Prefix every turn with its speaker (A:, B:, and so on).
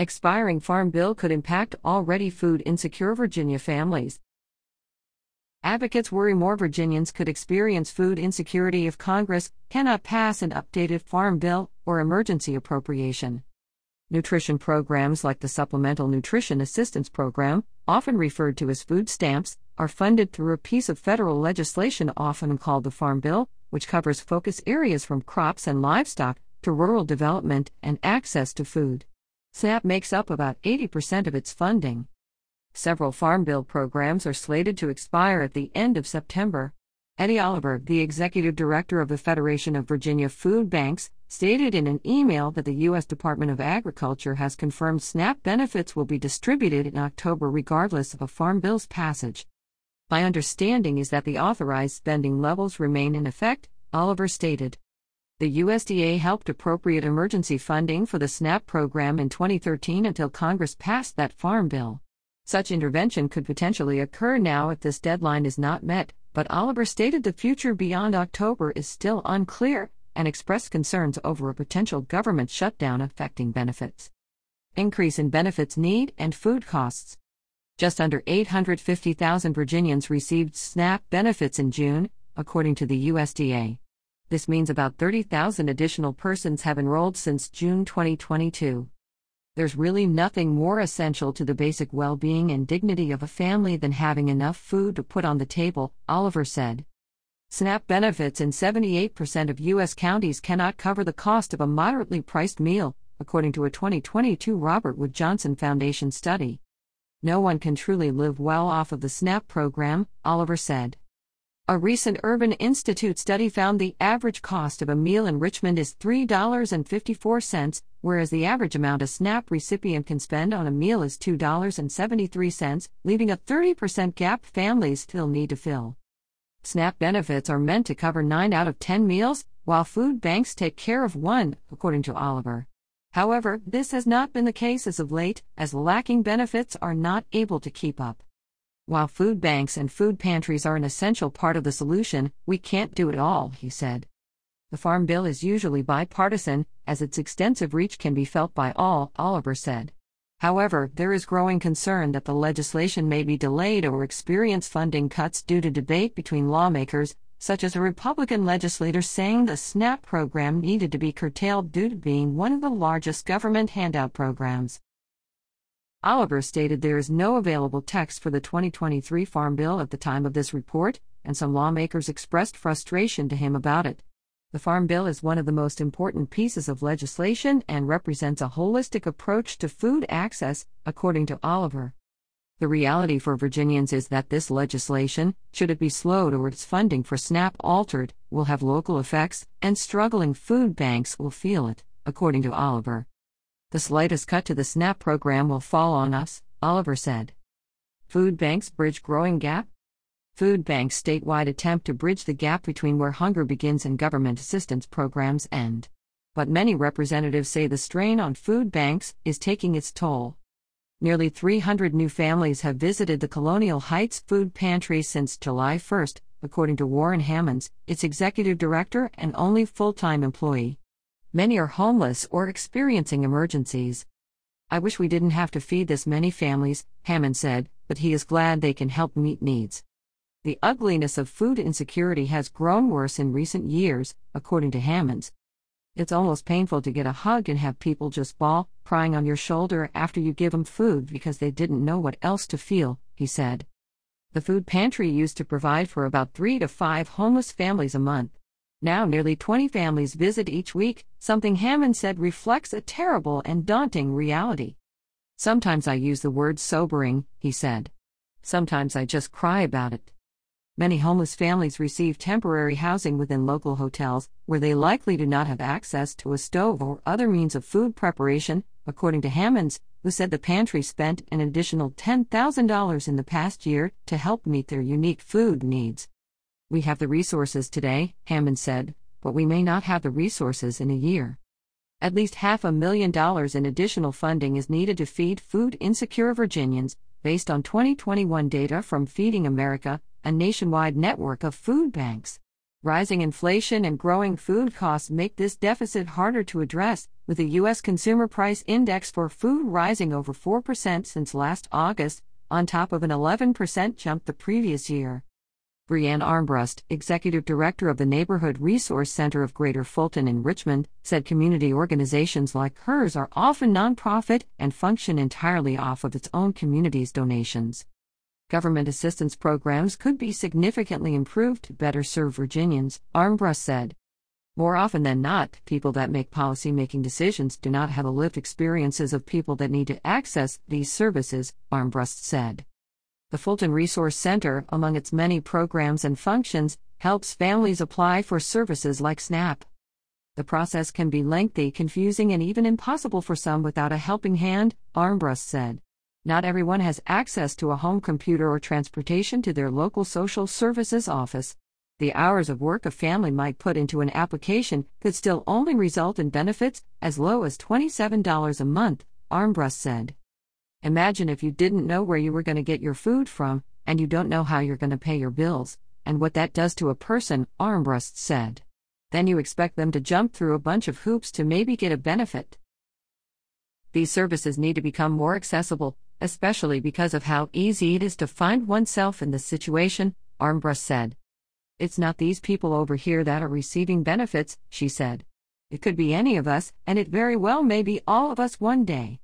A: Expiring Farm Bill could impact already food insecure Virginia families. Advocates worry more Virginians could experience food insecurity if Congress cannot pass an updated Farm Bill or emergency appropriation. Nutrition programs like the Supplemental Nutrition Assistance Program, often referred to as food stamps, are funded through a piece of federal legislation often called the Farm Bill, which covers focus areas from crops and livestock to rural development and access to food. SNAP makes up about 80% of its funding. Several Farm Bill programs are slated to expire at the end of September. Eddie Oliver, the executive director of the Federation of Virginia Food Banks, stated in an email that the U.S. Department of Agriculture has confirmed SNAP benefits will be distributed in October regardless of a Farm Bill's passage. My understanding is that the authorized spending levels remain in effect, Oliver stated. The USDA helped appropriate emergency funding for the SNAP program in 2013 until Congress passed that Farm Bill. Such intervention could potentially occur now if this deadline is not met, but Oliver stated the future beyond October is still unclear and expressed concerns over a potential government shutdown affecting benefits. Increase in benefits need and food costs. Just under 850,000 Virginians received SNAP benefits in June, according to the USDA. This means about 30,000 additional persons have enrolled since June 2022. There's really nothing more essential to the basic well being and dignity of a family than having enough food to put on the table, Oliver said. SNAP benefits in 78% of U.S. counties cannot cover the cost of a moderately priced meal, according to a 2022 Robert Wood Johnson Foundation study. No one can truly live well off of the SNAP program, Oliver said. A recent Urban Institute study found the average cost of a meal in Richmond is $3.54, whereas the average amount a SNAP recipient can spend on a meal is $2.73, leaving a 30% gap families still need to fill. SNAP benefits are meant to cover 9 out of 10 meals, while food banks take care of one, according to Oliver. However, this has not been the case as of late, as lacking benefits are not able to keep up. While food banks and food pantries are an essential part of the solution, we can't do it all, he said. The Farm Bill is usually bipartisan, as its extensive reach can be felt by all, Oliver said. However, there is growing concern that the legislation may be delayed or experience funding cuts due to debate between lawmakers, such as a Republican legislator saying the SNAP program needed to be curtailed due to being one of the largest government handout programs. Oliver stated there is no available text for the 2023 Farm Bill at the time of this report, and some lawmakers expressed frustration to him about it. The Farm Bill is one of the most important pieces of legislation and represents a holistic approach to food access, according to Oliver. The reality for Virginians is that this legislation, should it be slowed or its funding for SNAP altered, will have local effects, and struggling food banks will feel it, according to Oliver. The slightest cut to the SNAP program will fall on us, Oliver said. Food banks bridge growing gap? Food banks statewide attempt to bridge the gap between where hunger begins and government assistance programs end. But many representatives say the strain on food banks is taking its toll. Nearly 300 new families have visited the Colonial Heights Food Pantry since July 1, according to Warren Hammonds, its executive director and only full time employee. Many are homeless or experiencing emergencies. I wish we didn't have to feed this many families, Hammond said, but he is glad they can help meet needs. The ugliness of food insecurity has grown worse in recent years, according to Hammonds. It's almost painful to get a hug and have people just bawl, crying on your shoulder after you give them food because they didn't know what else to feel, he said. The food pantry used to provide for about three to five homeless families a month. Now nearly 20 families visit each week, something Hammond said reflects a terrible and daunting reality. Sometimes I use the word sobering, he said. Sometimes I just cry about it. Many homeless families receive temporary housing within local hotels, where they likely do not have access to a stove or other means of food preparation, according to Hammonds, who said the pantry spent an additional $10,000 in the past year to help meet their unique food needs. We have the resources today, Hammond said, but we may not have the resources in a year. At least half a million dollars in additional funding is needed to feed food insecure Virginians, based on 2021 data from Feeding America, a nationwide network of food banks. Rising inflation and growing food costs make this deficit harder to address, with the U.S. Consumer Price Index for food rising over 4% since last August, on top of an 11% jump the previous year. Brianne Armbrust, executive director of the Neighborhood Resource Center of Greater Fulton in Richmond, said community organizations like hers are often nonprofit and function entirely off of its own community's donations. Government assistance programs could be significantly improved to better serve Virginians, Armbrust said. More often than not, people that make policy making decisions do not have the lived experiences of people that need to access these services, Armbrust said. The Fulton Resource Center, among its many programs and functions, helps families apply for services like SNAP. The process can be lengthy, confusing, and even impossible for some without a helping hand, Armbrust said. Not everyone has access to a home computer or transportation to their local social services office. The hours of work a family might put into an application could still only result in benefits as low as $27 a month, Armbrust said. Imagine if you didn't know where you were going to get your food from, and you don't know how you're going to pay your bills, and what that does to a person, Armbrust said. Then you expect them to jump through a bunch of hoops to maybe get a benefit. These services need to become more accessible, especially because of how easy it is to find oneself in this situation, Armbrust said. It's not these people over here that are receiving benefits, she said. It could be any of us, and it very well may be all of us one day.